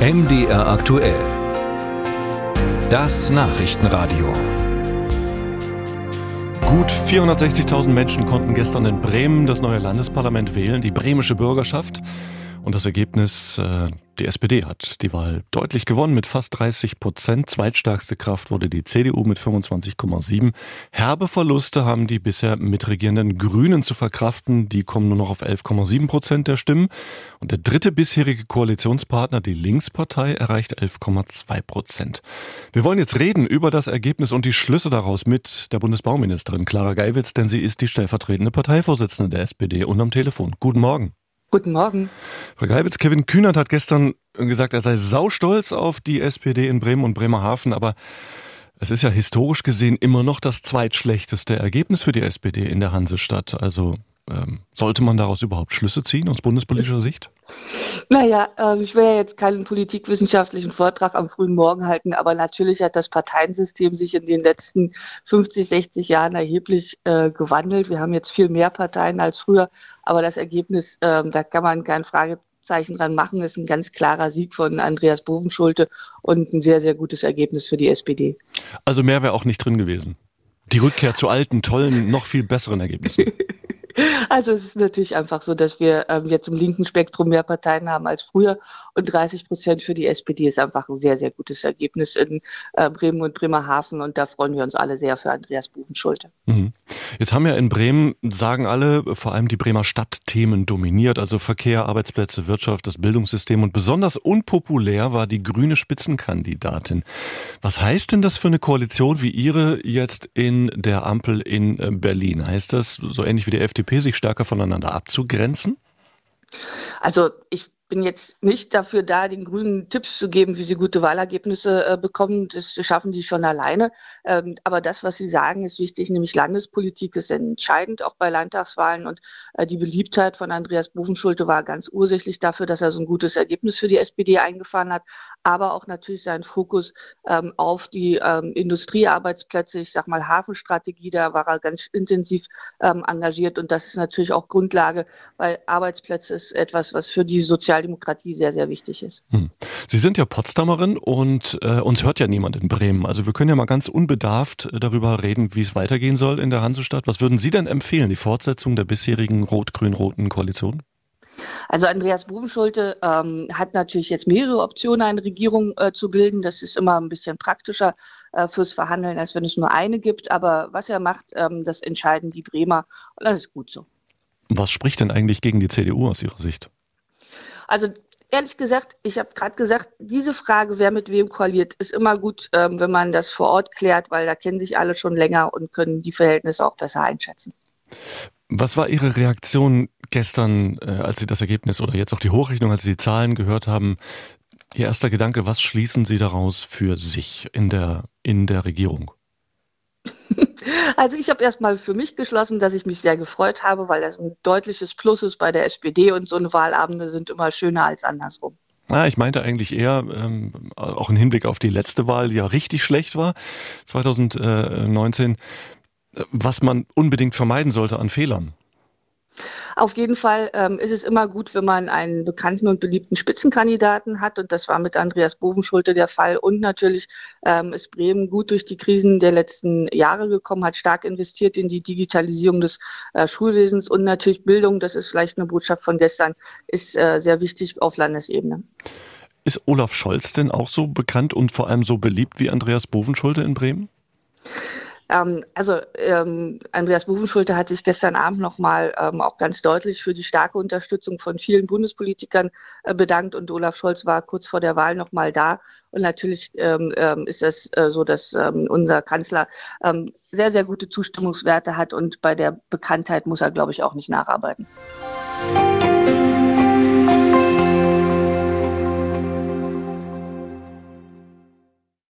MDR aktuell. Das Nachrichtenradio. Gut 460.000 Menschen konnten gestern in Bremen das neue Landesparlament wählen, die bremische Bürgerschaft. Und das Ergebnis, äh, die SPD hat die Wahl deutlich gewonnen mit fast 30 Prozent. Zweitstärkste Kraft wurde die CDU mit 25,7. Herbe Verluste haben die bisher mitregierenden Grünen zu verkraften. Die kommen nur noch auf 11,7 Prozent der Stimmen. Und der dritte bisherige Koalitionspartner, die Linkspartei, erreicht 11,2 Prozent. Wir wollen jetzt reden über das Ergebnis und die Schlüsse daraus mit der Bundesbauministerin Clara Geiwitz, denn sie ist die stellvertretende Parteivorsitzende der SPD und am Telefon. Guten Morgen. Guten Morgen. Frau Geiwitz, Kevin Kühnert hat gestern gesagt, er sei saustolz auf die SPD in Bremen und Bremerhaven, aber es ist ja historisch gesehen immer noch das zweitschlechteste Ergebnis für die SPD in der Hansestadt. Also ähm, sollte man daraus überhaupt Schlüsse ziehen aus bundespolitischer Sicht? Naja, äh, ich will ja jetzt keinen politikwissenschaftlichen Vortrag am frühen Morgen halten, aber natürlich hat das Parteiensystem sich in den letzten 50, 60 Jahren erheblich äh, gewandelt. Wir haben jetzt viel mehr Parteien als früher, aber das Ergebnis, äh, da kann man kein Fragezeichen dran machen, ist ein ganz klarer Sieg von Andreas Bovenschulte und ein sehr, sehr gutes Ergebnis für die SPD. Also mehr wäre auch nicht drin gewesen. Die Rückkehr zu alten, tollen, noch viel besseren Ergebnissen. Also es ist natürlich einfach so, dass wir ähm, jetzt im linken Spektrum mehr Parteien haben als früher und 30 Prozent für die SPD ist einfach ein sehr, sehr gutes Ergebnis in äh, Bremen und Bremerhaven und da freuen wir uns alle sehr für Andreas Buchenschulte. Mhm. Jetzt haben ja in Bremen, sagen alle, vor allem die Bremer Stadtthemen dominiert, also Verkehr, Arbeitsplätze, Wirtschaft, das Bildungssystem und besonders unpopulär war die grüne Spitzenkandidatin. Was heißt denn das für eine Koalition wie Ihre jetzt in der Ampel in äh, Berlin? Heißt das so ähnlich wie die FDP FDP sich stärker voneinander abzugrenzen? Also ich bin jetzt nicht dafür da, den Grünen Tipps zu geben, wie sie gute Wahlergebnisse äh, bekommen. Das schaffen die schon alleine. Ähm, aber das, was Sie sagen, ist wichtig, nämlich Landespolitik ist entscheidend, auch bei Landtagswahlen. Und äh, die Beliebtheit von Andreas Bovenschulte war ganz ursächlich dafür, dass er so ein gutes Ergebnis für die SPD eingefahren hat. Aber auch natürlich sein Fokus ähm, auf die ähm, Industriearbeitsplätze, ich sag mal Hafenstrategie, da war er ganz intensiv ähm, engagiert. Und das ist natürlich auch Grundlage, weil Arbeitsplätze ist etwas, was für die soziale Sozialdemokratie sehr, sehr wichtig ist. Hm. Sie sind ja Potsdamerin und äh, uns hört ja niemand in Bremen. Also wir können ja mal ganz unbedarft äh, darüber reden, wie es weitergehen soll in der Hansestadt. Was würden Sie denn empfehlen, die Fortsetzung der bisherigen rot-grün-roten Koalition? Also Andreas Bubenschulte ähm, hat natürlich jetzt mehrere Optionen, eine Regierung äh, zu bilden. Das ist immer ein bisschen praktischer äh, fürs Verhandeln, als wenn es nur eine gibt. Aber was er macht, ähm, das entscheiden die Bremer. Und das ist gut so. Was spricht denn eigentlich gegen die CDU aus Ihrer Sicht? Also ehrlich gesagt, ich habe gerade gesagt, diese Frage, wer mit wem koaliert, ist immer gut, ähm, wenn man das vor Ort klärt, weil da kennen sich alle schon länger und können die Verhältnisse auch besser einschätzen. Was war Ihre Reaktion gestern, äh, als Sie das Ergebnis oder jetzt auch die Hochrechnung, als Sie die Zahlen gehört haben? Ihr erster Gedanke, was schließen Sie daraus für sich in der, in der Regierung? Also ich habe erstmal für mich geschlossen, dass ich mich sehr gefreut habe, weil das ein deutliches Plus ist bei der SPD und so eine Wahlabende sind immer schöner als andersrum. Ja, ich meinte eigentlich eher, ähm, auch im Hinblick auf die letzte Wahl, die ja richtig schlecht war, 2019, äh, was man unbedingt vermeiden sollte an Fehlern. Auf jeden Fall ähm, ist es immer gut, wenn man einen bekannten und beliebten Spitzenkandidaten hat. Und das war mit Andreas Bovenschulte der Fall. Und natürlich ähm, ist Bremen gut durch die Krisen der letzten Jahre gekommen, hat stark investiert in die Digitalisierung des äh, Schulwesens und natürlich Bildung. Das ist vielleicht eine Botschaft von gestern, ist äh, sehr wichtig auf Landesebene. Ist Olaf Scholz denn auch so bekannt und vor allem so beliebt wie Andreas Bovenschulte in Bremen? Ähm, also ähm, Andreas Buchenschulte hat sich gestern Abend nochmal ähm, auch ganz deutlich für die starke Unterstützung von vielen Bundespolitikern äh, bedankt und Olaf Scholz war kurz vor der Wahl nochmal da. Und natürlich ähm, ähm, ist es äh, so, dass ähm, unser Kanzler sehr, sehr gute Zustimmungswerte hat und bei der Bekanntheit muss er, glaube ich, auch nicht nacharbeiten. Musik